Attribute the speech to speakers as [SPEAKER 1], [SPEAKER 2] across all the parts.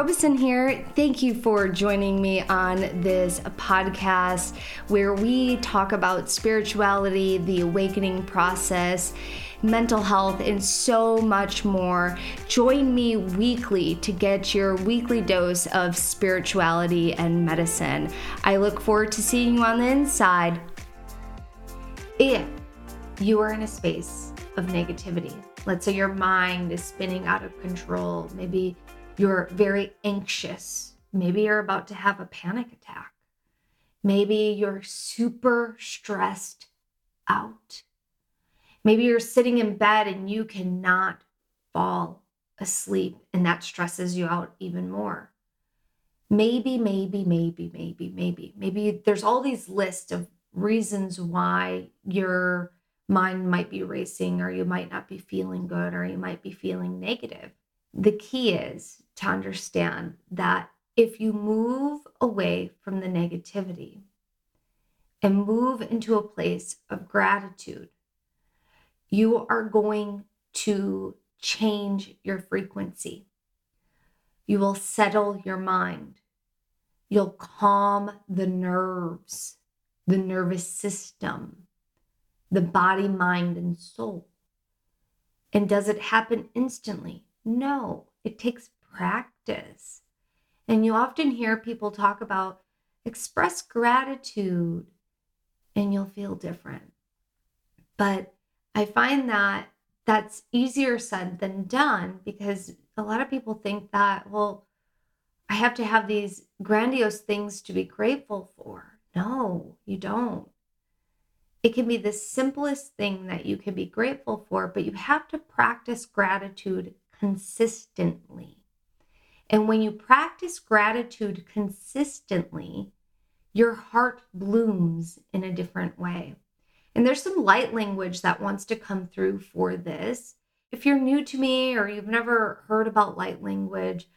[SPEAKER 1] Robeson here. Thank you for joining me on this podcast where we talk about spirituality, the awakening process, mental health, and so much more. Join me weekly to get your weekly dose of spirituality and medicine. I look forward to seeing you on the inside. If you are in a space of negativity, let's say your mind is spinning out of control, maybe you're very anxious. Maybe you're about to have a panic attack. Maybe you're super stressed out. Maybe you're sitting in bed and you cannot fall asleep, and that stresses you out even more. Maybe, maybe, maybe, maybe, maybe, maybe there's all these lists of reasons why your mind might be racing, or you might not be feeling good, or you might be feeling negative. The key is to understand that if you move away from the negativity and move into a place of gratitude, you are going to change your frequency. You will settle your mind. You'll calm the nerves, the nervous system, the body, mind, and soul. And does it happen instantly? No, it takes practice. And you often hear people talk about express gratitude and you'll feel different. But I find that that's easier said than done because a lot of people think that, well, I have to have these grandiose things to be grateful for. No, you don't. It can be the simplest thing that you can be grateful for, but you have to practice gratitude consistently. And when you practice gratitude consistently, your heart blooms in a different way. And there's some light language that wants to come through for this. If you're new to me or you've never heard about light language,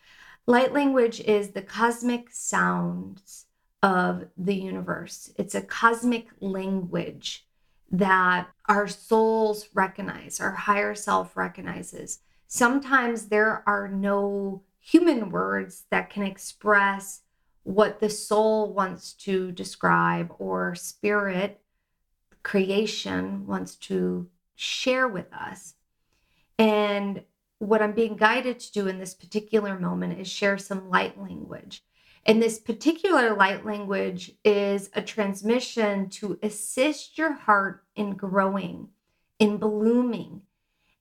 [SPEAKER 1] light language is the cosmic sounds of the universe. It's a cosmic language that our souls recognize, our higher self recognizes sometimes there are no human words that can express what the soul wants to describe or spirit creation wants to share with us. And what I'm being guided to do in this particular moment is share some light language. And this particular light language is a transmission to assist your heart in growing, in blooming,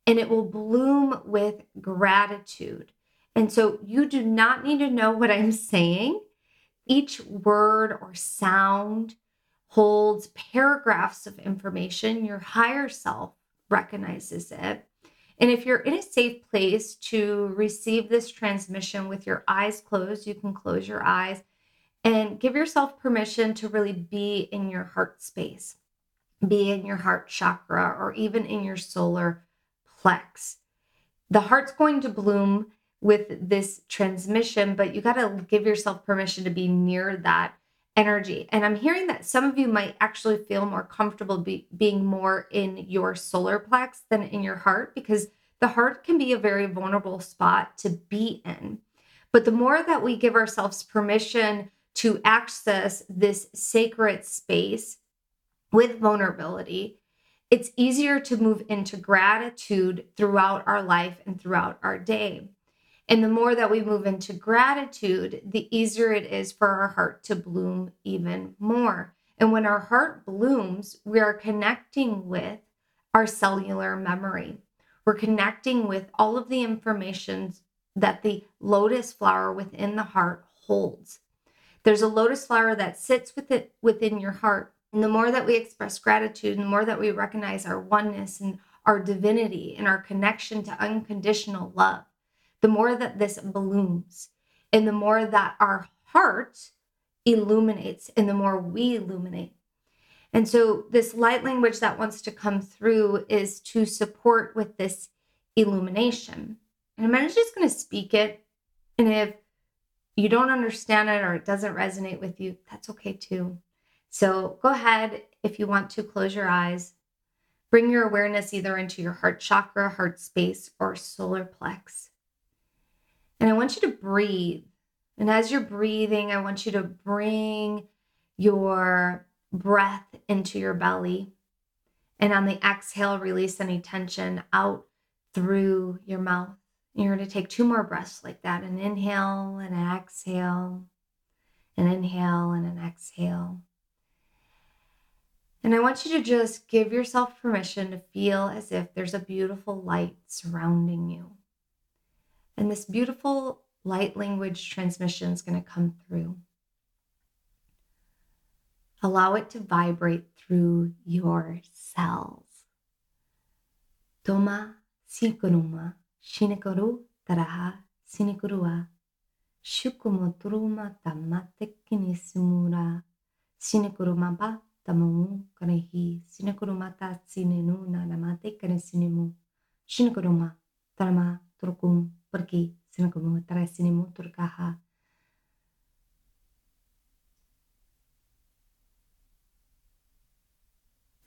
[SPEAKER 1] and it will bloom with gratitude. And so you do not need to know what I'm saying. Each word or sound holds paragraphs of information. Your higher self recognizes it. And if you're in a safe place to receive this transmission with your eyes closed, you can close your eyes and give yourself permission to really be in your heart space, be in your heart chakra, or even in your solar plex. The heart's going to bloom with this transmission, but you got to give yourself permission to be near that energy. And I'm hearing that some of you might actually feel more comfortable be, being more in your solar plex than in your heart because the heart can be a very vulnerable spot to be in. But the more that we give ourselves permission to access this sacred space with vulnerability, it's easier to move into gratitude throughout our life and throughout our day. And the more that we move into gratitude, the easier it is for our heart to bloom even more. And when our heart blooms, we are connecting with our cellular memory. We're connecting with all of the information that the lotus flower within the heart holds. There's a lotus flower that sits with it within your heart and the more that we express gratitude, and the more that we recognize our oneness and our divinity and our connection to unconditional love, the more that this blooms and the more that our heart illuminates and the more we illuminate. And so, this light language that wants to come through is to support with this illumination. And I'm just going to speak it. And if you don't understand it or it doesn't resonate with you, that's okay too. So go ahead if you want to close your eyes. Bring your awareness either into your heart chakra, heart space, or solar plex. And I want you to breathe. And as you're breathing, I want you to bring your breath into your belly. And on the exhale, release any tension out through your mouth. You're going to take two more breaths like that an inhale and an exhale, an inhale and an exhale. And I want you to just give yourself permission to feel as if there's a beautiful light surrounding you. And this beautiful light language transmission is going to come through. Allow it to vibrate through your cells. Toma sikuruma shinikoru taraha sinikurua. Shukumo turuma tamatekini simura. Sinikuruma ba Sinikuruma ta. Shinikuruma tarama turukum pergi sinimu turkaha.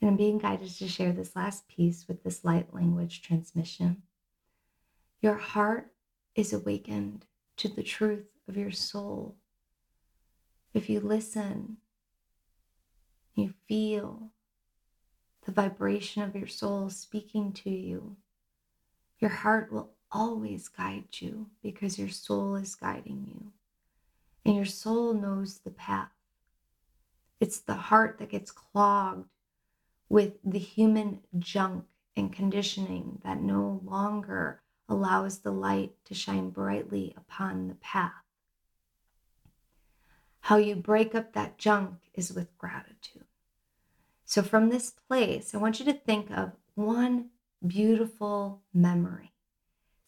[SPEAKER 1] And I'm being guided to share this last piece with this light language transmission. Your heart is awakened to the truth of your soul. If you listen, you feel the vibration of your soul speaking to you, your heart will always guide you because your soul is guiding you. And your soul knows the path. It's the heart that gets clogged with the human junk and conditioning that no longer allows the light to shine brightly upon the path. How you break up that junk is with gratitude. So, from this place, I want you to think of one beautiful memory,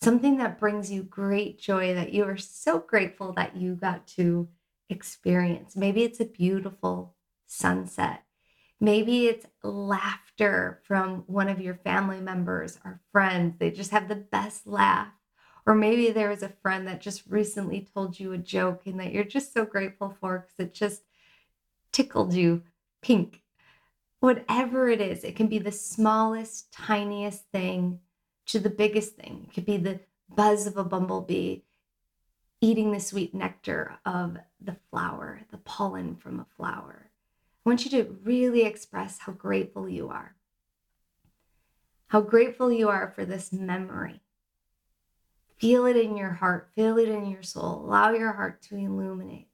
[SPEAKER 1] something that brings you great joy that you are so grateful that you got to experience. Maybe it's a beautiful sunset Maybe it's laughter from one of your family members or friends. They just have the best laugh. Or maybe there was a friend that just recently told you a joke and that you're just so grateful for because it just tickled you pink. Whatever it is, it can be the smallest, tiniest thing to the biggest thing. It could be the buzz of a bumblebee eating the sweet nectar of the flower, the pollen from a flower. I want you to really express how grateful you are. How grateful you are for this memory. Feel it in your heart, feel it in your soul. Allow your heart to illuminate.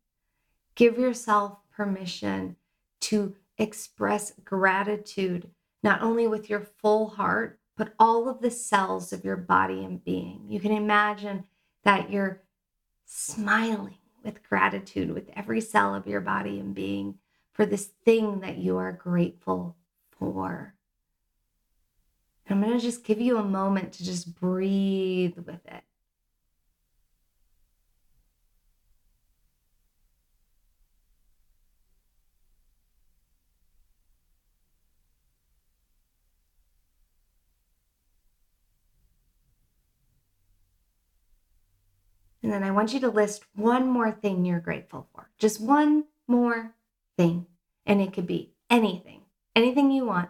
[SPEAKER 1] Give yourself permission to express gratitude, not only with your full heart, but all of the cells of your body and being. You can imagine that you're smiling with gratitude with every cell of your body and being for this thing that you are grateful for. I'm going to just give you a moment to just breathe with it. And then I want you to list one more thing you're grateful for. Just one more thing. And it could be anything, anything you want.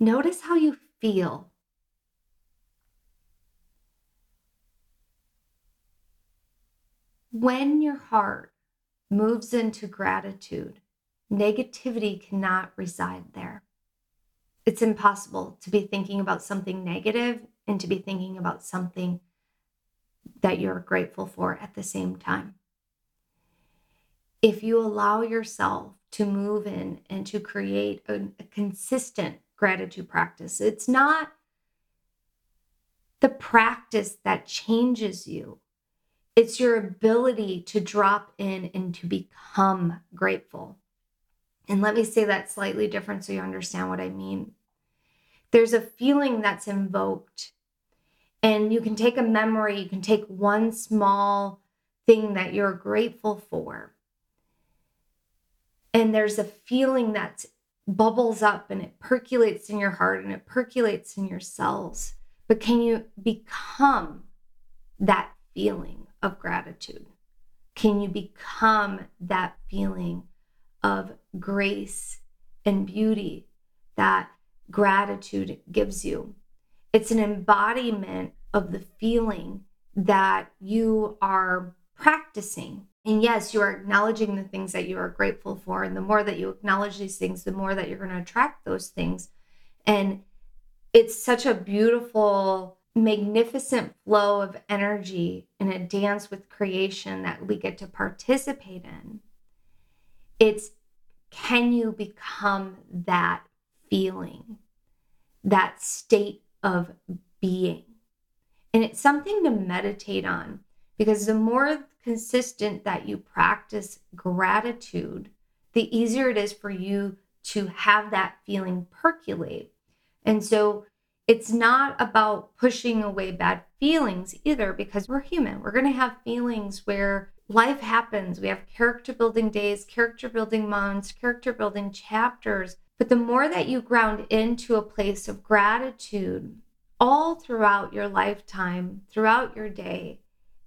[SPEAKER 1] Notice how you feel. When your heart moves into gratitude, negativity cannot reside there. It's impossible to be thinking about something negative and to be thinking about something that you're grateful for at the same time. If you allow yourself to move in and to create a, a consistent gratitude practice, it's not the practice that changes you. It's your ability to drop in and to become grateful. And let me say that slightly different so you understand what I mean. There's a feeling that's invoked and you can take a memory, you can take one small thing that you're grateful for. And there's a feeling that bubbles up and it percolates in your heart and it percolates in your cells. But can you become that feeling of gratitude? Can you become that feeling of grace and beauty that gratitude gives you. It's an embodiment of the feeling that you are practicing. And yes, you are acknowledging the things that you are grateful for. And the more that you acknowledge these things, the more that you're going to attract those things. And it's such a beautiful, magnificent flow of energy in a dance with creation that we get to participate in. It's can you become that feeling, that state of being? And it's something to meditate on because the more consistent that you practice gratitude, the easier it is for you to have that feeling percolate. And so it's not about pushing away bad feelings either because we're human. We're going to have feelings where life happens. We have character building days, character building months, character building chapters. But the more that you ground into a place of gratitude all throughout your lifetime, throughout your day,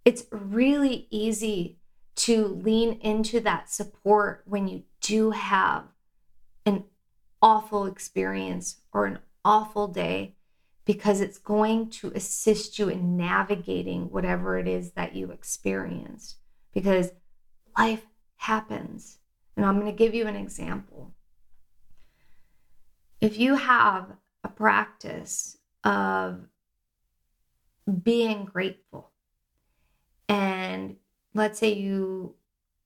[SPEAKER 1] it's really easy to lean into that support when you do have an awful experience or an awful day because it's going to assist you in navigating whatever it is that you experienced because life happens. And I'm going to give you an example. If you have a practice of being grateful, and let's say you,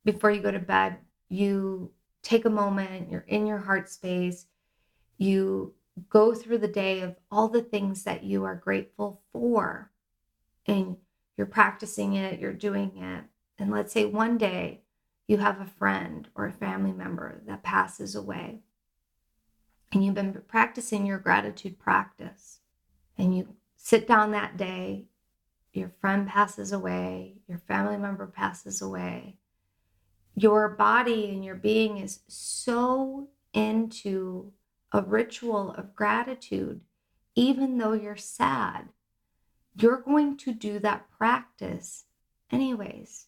[SPEAKER 1] before you go to bed, you take a moment, you're in your heart space, you go through the day of all the things that you are grateful for, and you're practicing it, you're doing it. And let's say one day you have a friend or a family member that passes away, and you've been practicing your gratitude practice, and you sit down that day, your friend passes away, your family member passes away, your body and your being is so into a ritual of gratitude, even though you're sad, you're going to do that practice anyways.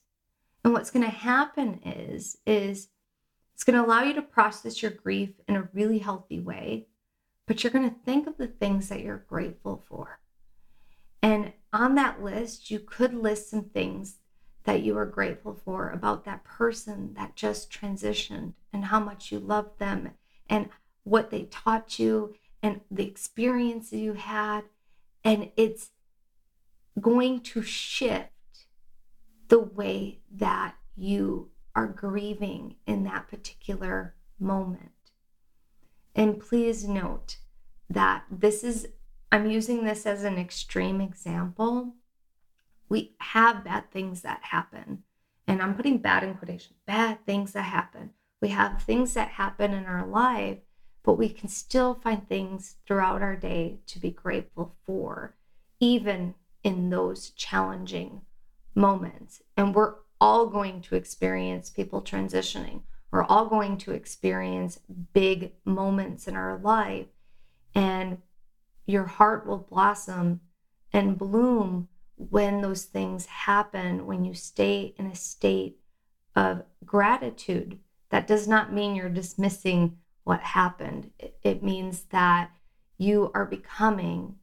[SPEAKER 1] And what's going to happen is is it's going to allow you to process your grief in a really healthy way, but you're going to think of the things that you're grateful for. And on that list, you could list some things that you are grateful for about that person that just transitioned and how much you love them and what they taught you and the experience you had. And it's going to shift the way that you are grieving in that particular moment. And please note that this is, I'm using this as an extreme example. We have bad things that happen. And I'm putting bad in quotation, bad things that happen. We have things that happen in our life, but we can still find things throughout our day to be grateful for, even in those challenging moments. And we're all going to experience people transitioning. We're all going to experience big moments in our life. And your heart will blossom and bloom when those things happen, when you stay in a state of gratitude. That does not mean you're dismissing what happened, it, means that you are becoming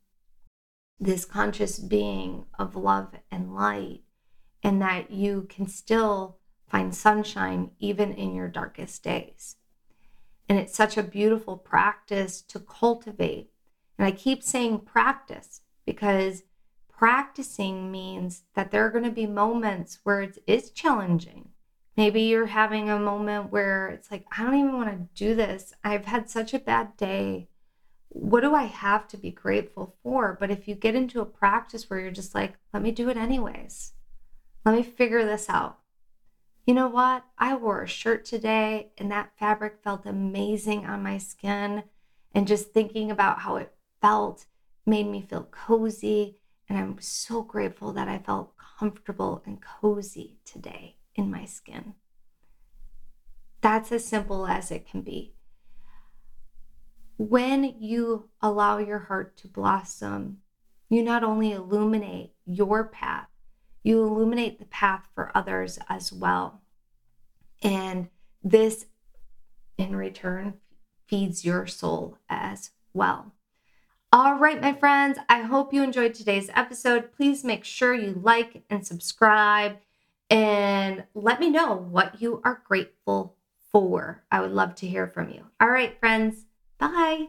[SPEAKER 1] this conscious being of love and light and that you can still find sunshine even in your darkest days. And it's such a beautiful practice to cultivate. And I keep saying practice because practicing means that there are going to be moments where it is challenging. Maybe you're having a moment where it's like, I don't even want to do this. I've had such a bad day. What do I have to be grateful for? But if you get into a practice where you're just like, let me do it anyways, let me figure this out. You know what? I wore a shirt today and that fabric felt amazing on my skin. And just thinking about how it felt made me feel cozy. And I'm so grateful that I felt comfortable and cozy today in my skin. That's as simple as it can be. When you allow your heart to blossom, you not only illuminate your path, you illuminate the path for others as well. And this, in return, feeds your soul as well. All right, my friends, I hope you enjoyed today's episode. Please make sure you like and subscribe and let me know what you are grateful for. I would love to hear from you. All right, friends, bye.